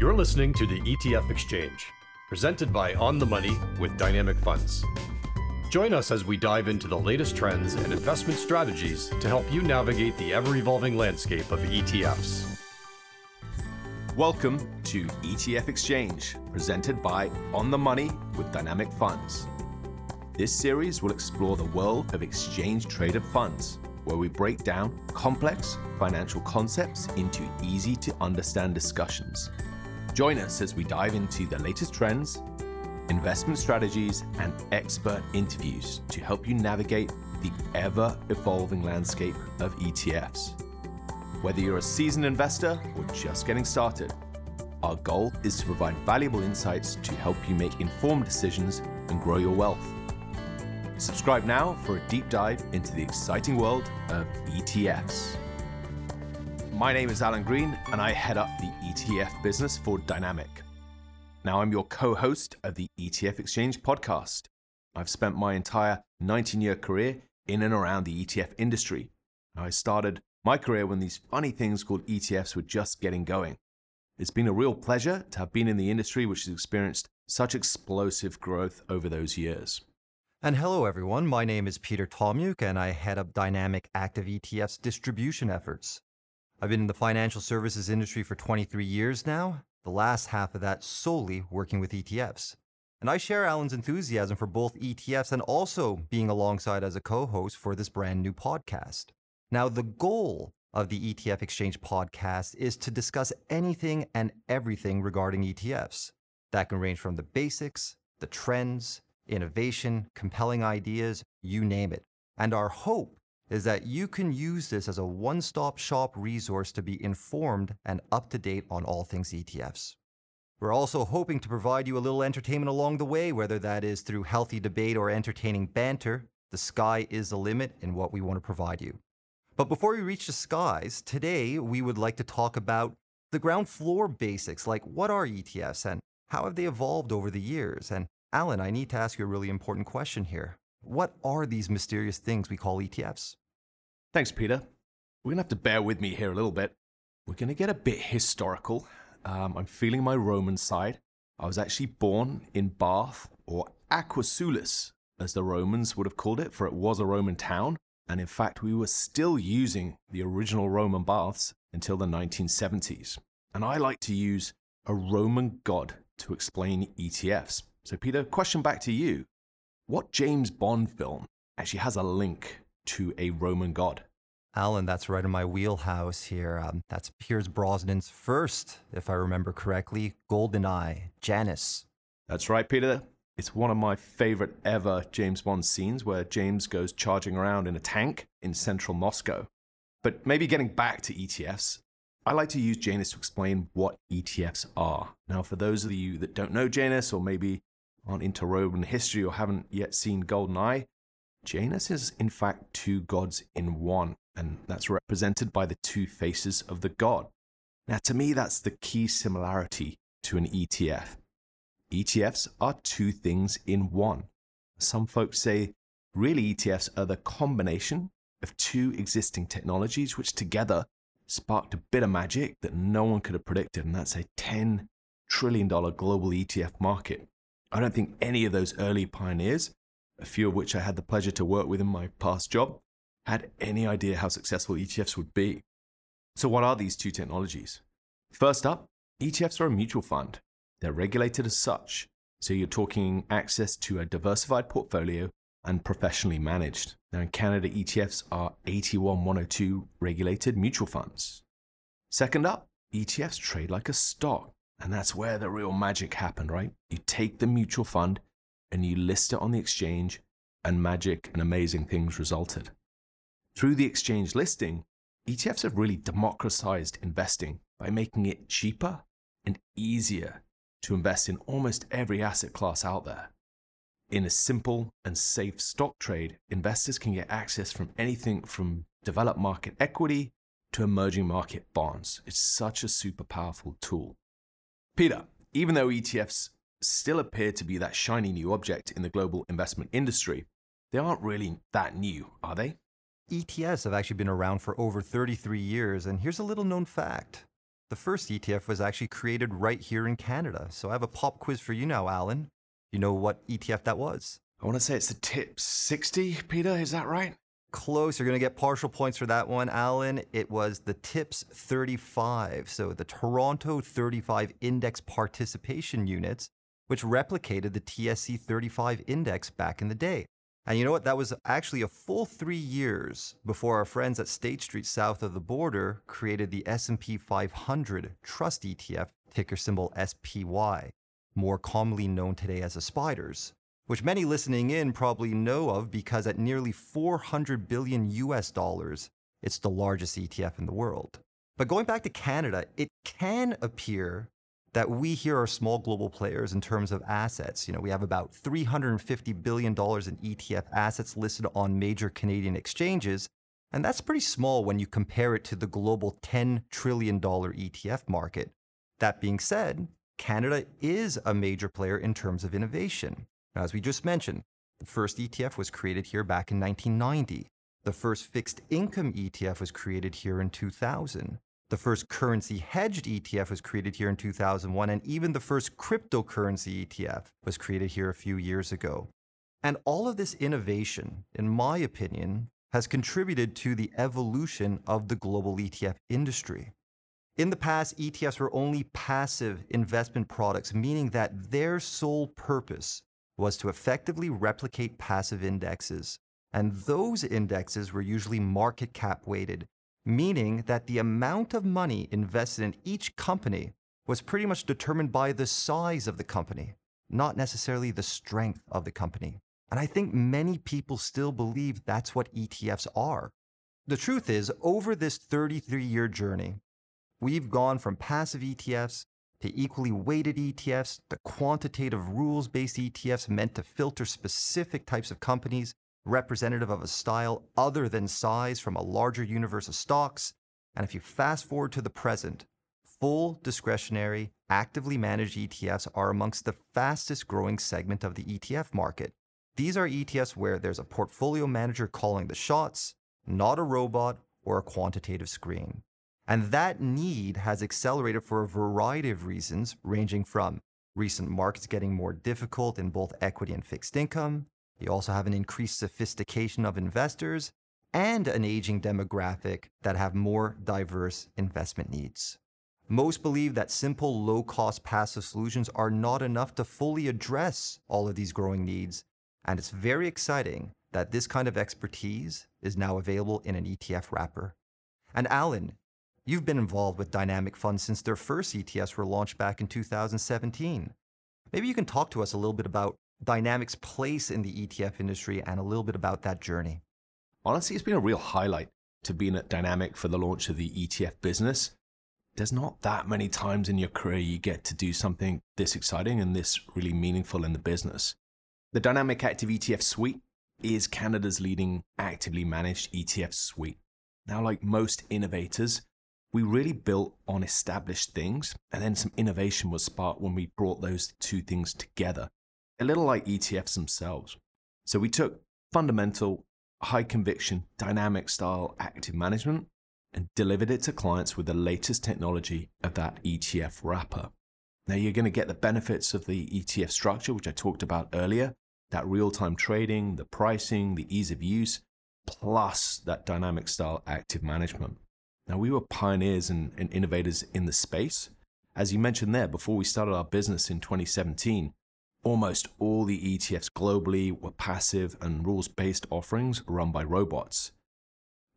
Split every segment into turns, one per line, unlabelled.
You're listening to the ETF Exchange, presented by On the Money with Dynamic Funds. Join us as we dive into the latest trends and investment strategies to help you navigate the ever evolving landscape of ETFs.
Welcome to ETF Exchange, presented by On the Money with Dynamic Funds. This series will explore the world of exchange traded funds, where we break down complex financial concepts into easy to understand discussions. Join us as we dive into the latest trends, investment strategies, and expert interviews to help you navigate the ever evolving landscape of ETFs. Whether you're a seasoned investor or just getting started, our goal is to provide valuable insights to help you make informed decisions and grow your wealth. Subscribe now for a deep dive into the exciting world of ETFs. My name is Alan Green, and I head up the ETF business for Dynamic. Now, I'm your co host of the ETF Exchange podcast. I've spent my entire 19 year career in and around the ETF industry. I started my career when these funny things called ETFs were just getting going. It's been a real pleasure to have been in the industry which has experienced such explosive growth over those years.
And hello, everyone. My name is Peter Tomiuk, and I head up Dynamic Active ETF's distribution efforts. I've been in the financial services industry for 23 years now, the last half of that solely working with ETFs. And I share Alan's enthusiasm for both ETFs and also being alongside as a co host for this brand new podcast. Now, the goal of the ETF Exchange podcast is to discuss anything and everything regarding ETFs. That can range from the basics, the trends, innovation, compelling ideas, you name it. And our hope is that you can use this as a one stop shop resource to be informed and up to date on all things ETFs. We're also hoping to provide you a little entertainment along the way, whether that is through healthy debate or entertaining banter. The sky is the limit in what we want to provide you. But before we reach the skies, today we would like to talk about the ground floor basics like what are ETFs and how have they evolved over the years? And Alan, I need to ask you a really important question here. What are these mysterious things we call ETFs?
Thanks, Peter. We're going to have to bear with me here a little bit. We're going to get a bit historical. Um, I'm feeling my Roman side. I was actually born in Bath, or Aquae Sulis, as the Romans would have called it, for it was a Roman town. And in fact, we were still using the original Roman baths until the 1970s. And I like to use a Roman god to explain ETFs. So, Peter, question back to you. What James Bond film actually has a link to a Roman god?
Alan, that's right in my wheelhouse here. Um, that's Pierce Brosnan's first, if I remember correctly, Golden Eye, Janus.
That's right, Peter. It's one of my favorite ever James Bond scenes where James goes charging around in a tank in central Moscow. But maybe getting back to ETFs, I like to use Janus to explain what ETFs are. Now, for those of you that don't know Janus or maybe aren't into Roman history or haven't yet seen GoldenEye, Janus is in fact two gods in one, and that's represented by the two faces of the god. Now, to me, that's the key similarity to an ETF. ETFs are two things in one. Some folks say really ETFs are the combination of two existing technologies which together sparked a bit of magic that no one could have predicted, and that's a $10 trillion global ETF market. I don't think any of those early pioneers, a few of which I had the pleasure to work with in my past job, had any idea how successful ETFs would be. So, what are these two technologies? First up, ETFs are a mutual fund. They're regulated as such, so you're talking access to a diversified portfolio and professionally managed. Now, in Canada, ETFs are 81102 regulated mutual funds. Second up, ETFs trade like a stock. And that's where the real magic happened, right? You take the mutual fund and you list it on the exchange, and magic and amazing things resulted. Through the exchange listing, ETFs have really democratized investing by making it cheaper and easier to invest in almost every asset class out there. In a simple and safe stock trade, investors can get access from anything from developed market equity to emerging market bonds. It's such a super powerful tool. Peter, even though ETFs still appear to be that shiny new object in the global investment industry, they aren't really that new, are they?
ETFs have actually been around for over 33 years, and here's a little known fact. the first ETF was actually created right here in Canada. So I have a pop quiz for you now, Alan. You know what ETF that was?
I want to say it's the TIPS 60, Peter, is that right?
Close. You're going to get partial points for that one, Alan. It was the TIPS 35. So the Toronto 35 Index Participation Units, which replicated the TSE 35 index back in the day. And you know what? That was actually a full three years before our friends at State Street south of the border created the S&P 500 Trust ETF, ticker symbol SPY, more commonly known today as the Spiders which many listening in probably know of because at nearly 400 billion US dollars, it's the largest ETF in the world. But going back to Canada, it can appear that we here are small global players in terms of assets. You know, we have about $350 billion in ETF assets listed on major Canadian exchanges, and that's pretty small when you compare it to the global $10 trillion ETF market. That being said, Canada is a major player in terms of innovation. Now, as we just mentioned, the first ETF was created here back in 1990. The first fixed income ETF was created here in 2000. The first currency hedged ETF was created here in 2001, and even the first cryptocurrency ETF was created here a few years ago. And all of this innovation, in my opinion, has contributed to the evolution of the global ETF industry. In the past, ETFs were only passive investment products, meaning that their sole purpose was to effectively replicate passive indexes. And those indexes were usually market cap weighted, meaning that the amount of money invested in each company was pretty much determined by the size of the company, not necessarily the strength of the company. And I think many people still believe that's what ETFs are. The truth is, over this 33 year journey, we've gone from passive ETFs to equally weighted ETFs, the quantitative rules based ETFs meant to filter specific types of companies representative of a style other than size from a larger universe of stocks. And if you fast forward to the present, full discretionary, actively managed ETFs are amongst the fastest growing segment of the ETF market. These are ETFs where there's a portfolio manager calling the shots, not a robot or a quantitative screen. And that need has accelerated for a variety of reasons, ranging from recent markets getting more difficult in both equity and fixed income. You also have an increased sophistication of investors and an aging demographic that have more diverse investment needs. Most believe that simple, low cost passive solutions are not enough to fully address all of these growing needs. And it's very exciting that this kind of expertise is now available in an ETF wrapper. And Alan, You've been involved with Dynamic Funds since their first ETFs were launched back in 2017. Maybe you can talk to us a little bit about Dynamic's place in the ETF industry and a little bit about that journey.
Honestly, it's been a real highlight to being at Dynamic for the launch of the ETF business. There's not that many times in your career you get to do something this exciting and this really meaningful in the business. The Dynamic Active ETF Suite is Canada's leading actively managed ETF suite. Now, like most innovators, we really built on established things, and then some innovation was sparked when we brought those two things together, a little like ETFs themselves. So we took fundamental, high conviction, dynamic style active management and delivered it to clients with the latest technology of that ETF wrapper. Now you're going to get the benefits of the ETF structure, which I talked about earlier, that real time trading, the pricing, the ease of use, plus that dynamic style active management. Now, we were pioneers and, and innovators in the space. As you mentioned there, before we started our business in 2017, almost all the ETFs globally were passive and rules based offerings run by robots.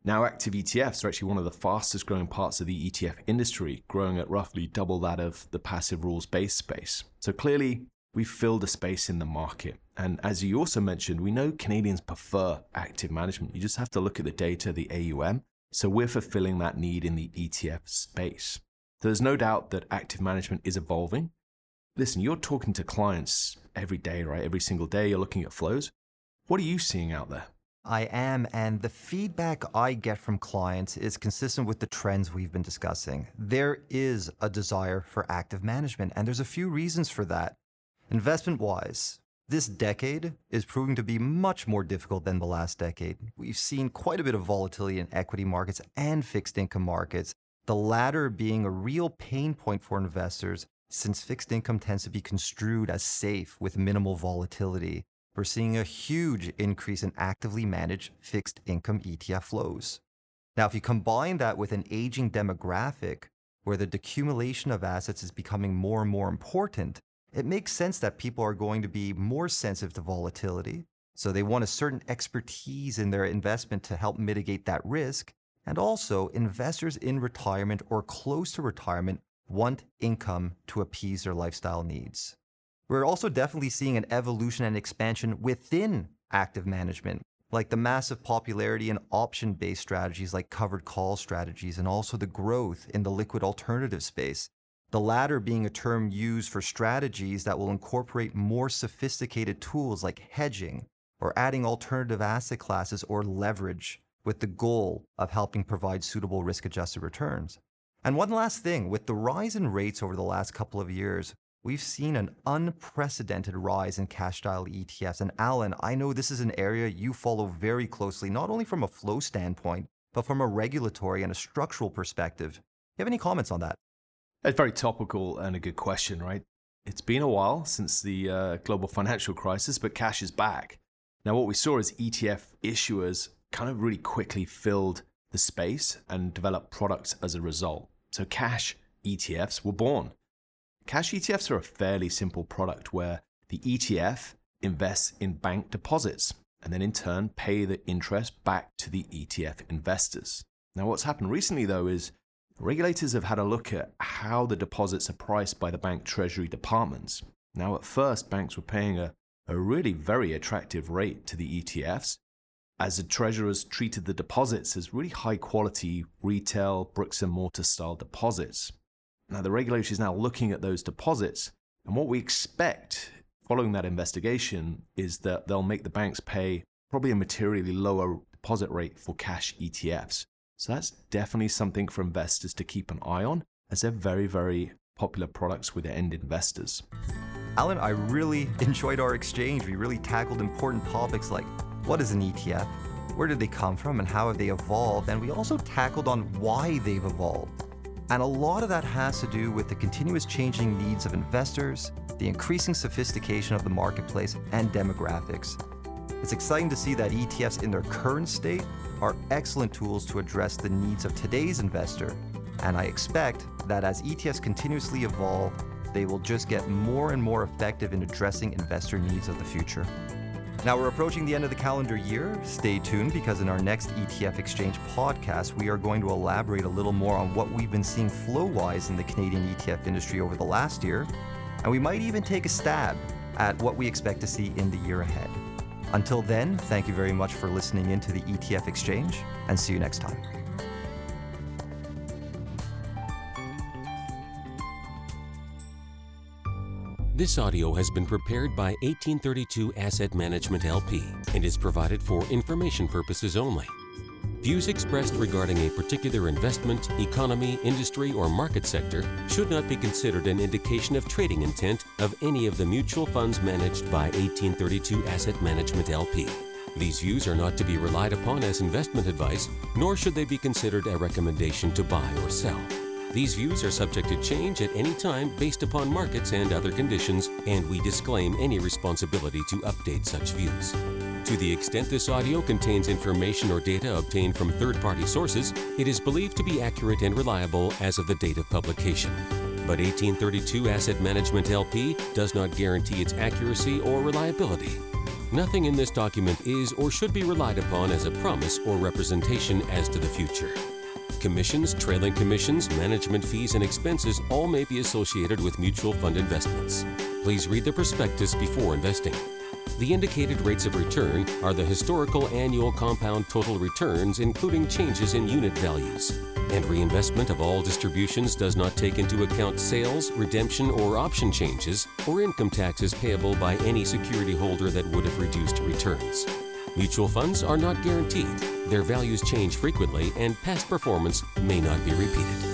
Now, active ETFs are actually one of the fastest growing parts of the ETF industry, growing at roughly double that of the passive rules based space. So clearly, we've filled a space in the market. And as you also mentioned, we know Canadians prefer active management. You just have to look at the data, the AUM, so we're fulfilling that need in the ETF space. There's no doubt that active management is evolving. Listen, you're talking to clients every day, right? Every single day, you're looking at flows. What are you seeing out there?
I am, and the feedback I get from clients is consistent with the trends we've been discussing. There is a desire for active management, and there's a few reasons for that. Investment wise, this decade is proving to be much more difficult than the last decade. We've seen quite a bit of volatility in equity markets and fixed income markets, the latter being a real pain point for investors since fixed income tends to be construed as safe with minimal volatility. We're seeing a huge increase in actively managed fixed income ETF flows. Now, if you combine that with an aging demographic where the decumulation of assets is becoming more and more important, it makes sense that people are going to be more sensitive to volatility. So they want a certain expertise in their investment to help mitigate that risk. And also, investors in retirement or close to retirement want income to appease their lifestyle needs. We're also definitely seeing an evolution and expansion within active management, like the massive popularity in option based strategies like covered call strategies, and also the growth in the liquid alternative space. The latter being a term used for strategies that will incorporate more sophisticated tools like hedging or adding alternative asset classes or leverage with the goal of helping provide suitable risk adjusted returns. And one last thing with the rise in rates over the last couple of years, we've seen an unprecedented rise in cash style ETFs. And Alan, I know this is an area you follow very closely, not only from a flow standpoint, but from a regulatory and a structural perspective. Do you have any comments on that?
It's very topical and a good question, right? It's been a while since the uh, global financial crisis, but cash is back. Now, what we saw is ETF issuers kind of really quickly filled the space and developed products as a result. So, cash ETFs were born. Cash ETFs are a fairly simple product where the ETF invests in bank deposits and then in turn pay the interest back to the ETF investors. Now, what's happened recently though is regulators have had a look at how the deposits are priced by the bank treasury departments. Now, at first, banks were paying a a really very attractive rate to the ETFs, as the treasurers treated the deposits as really high quality retail bricks and mortar style deposits. Now, the regulator is now looking at those deposits, and what we expect following that investigation is that they'll make the banks pay probably a materially lower deposit rate for cash ETFs. So that's definitely something for investors to keep an eye on, as they're very, very popular products with end investors.
Alan, I really enjoyed our exchange. We really tackled important topics like what is an ETF, where did they come from, and how have they evolved, and we also tackled on why they've evolved. And a lot of that has to do with the continuous changing needs of investors, the increasing sophistication of the marketplace, and demographics. It's exciting to see that ETFs in their current state are excellent tools to address the needs of today's investor. And I expect that as ETFs continuously evolve, they will just get more and more effective in addressing investor needs of the future. Now we're approaching the end of the calendar year. Stay tuned because in our next ETF Exchange podcast, we are going to elaborate a little more on what we've been seeing flow wise in the Canadian ETF industry over the last year. And we might even take a stab at what we expect to see in the year ahead. Until then, thank you very much for listening in to the ETF Exchange and see you next time.
This audio has been prepared by 1832 Asset Management LP and is provided for information purposes only. Views expressed regarding a particular investment, economy, industry, or market sector should not be considered an indication of trading intent of any of the mutual funds managed by 1832 Asset Management LP. These views are not to be relied upon as investment advice, nor should they be considered a recommendation to buy or sell. These views are subject to change at any time based upon markets and other conditions, and we disclaim any responsibility to update such views. To the extent this audio contains information or data obtained from third party sources, it is believed to be accurate and reliable as of the date of publication. But 1832 Asset Management LP does not guarantee its accuracy or reliability. Nothing in this document is or should be relied upon as a promise or representation as to the future. Commissions, trailing commissions, management fees, and expenses all may be associated with mutual fund investments. Please read the prospectus before investing. The indicated rates of return are the historical annual compound total returns, including changes in unit values. And reinvestment of all distributions does not take into account sales, redemption, or option changes, or income taxes payable by any security holder that would have reduced returns. Mutual funds are not guaranteed. Their values change frequently, and past performance may not be repeated.